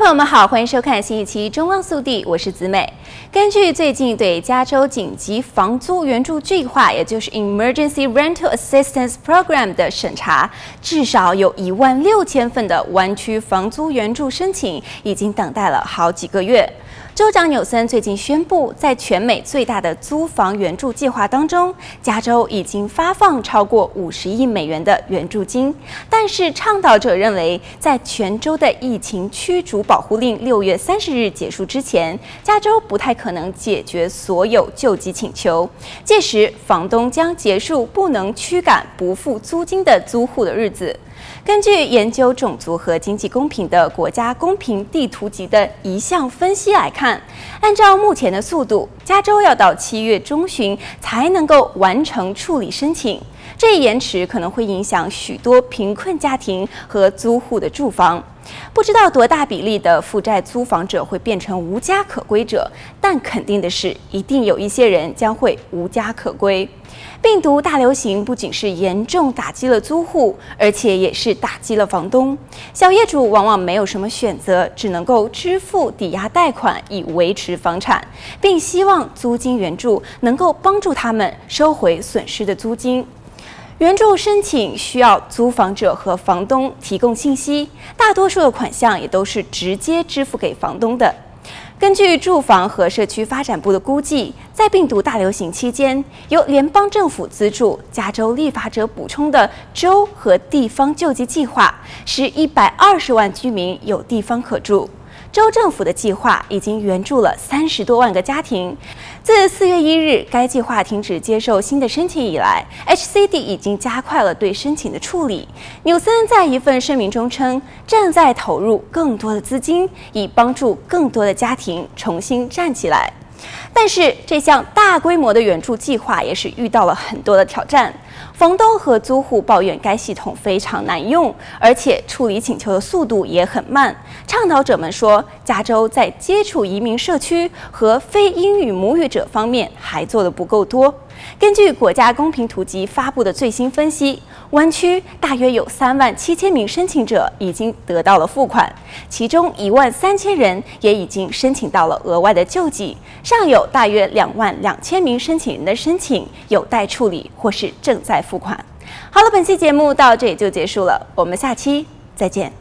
朋友们好，欢迎收看新一期《中望速递》，我是子美。根据最近对加州紧急房租援助计划，也就是 Emergency Rental Assistance Program 的审查，至少有一万六千份的湾区房租援助申请已经等待了好几个月。州长纽森最近宣布，在全美最大的租房援助计划当中，加州已经发放超过五十亿美元的援助金。但是，倡导者认为，在全州的疫情驱逐保护令六月三十日结束之前，加州不太可能解决所有救济请求。届时，房东将结束不能驱赶不付租金的租户的日子。根据研究种族和经济公平的国家公平地图集的一项分析来看，按照目前的速度，加州要到七月中旬才能够完成处理申请。这一延迟可能会影响许多贫困家庭和租户的住房。不知道多大比例的负债租房者会变成无家可归者，但肯定的是，一定有一些人将会无家可归。病毒大流行不仅是严重打击了租户，而且也是打击了房东。小业主往往没有什么选择，只能够支付抵押贷款以维持房产，并希望租金援助能够帮助他们收回损失的租金。援助申请需要租房者和房东提供信息，大多数的款项也都是直接支付给房东的。根据住房和社区发展部的估计，在病毒大流行期间，由联邦政府资助、加州立法者补充的州和地方救济计划，使一百二十万居民有地方可住。州政府的计划已经援助了三十多万个家庭。自四月一日该计划停止接受新的申请以来，HCD 已经加快了对申请的处理。纽森在一份声明中称，正在投入更多的资金，以帮助更多的家庭重新站起来。但是，这项大规模的援助计划也是遇到了很多的挑战。房东和租户抱怨该系统非常难用，而且处理请求的速度也很慢。倡导者们说，加州在接触移民社区和非英语母语者方面还做得不够多。根据国家公平图集发布的最新分析，湾区大约有三万七千名申请者已经得到了付款，其中一万三千人也已经申请到了额外的救济，尚有大约两万两千名申请人的申请有待处理或是正在付款。好了，本期节目到这里就结束了，我们下期再见。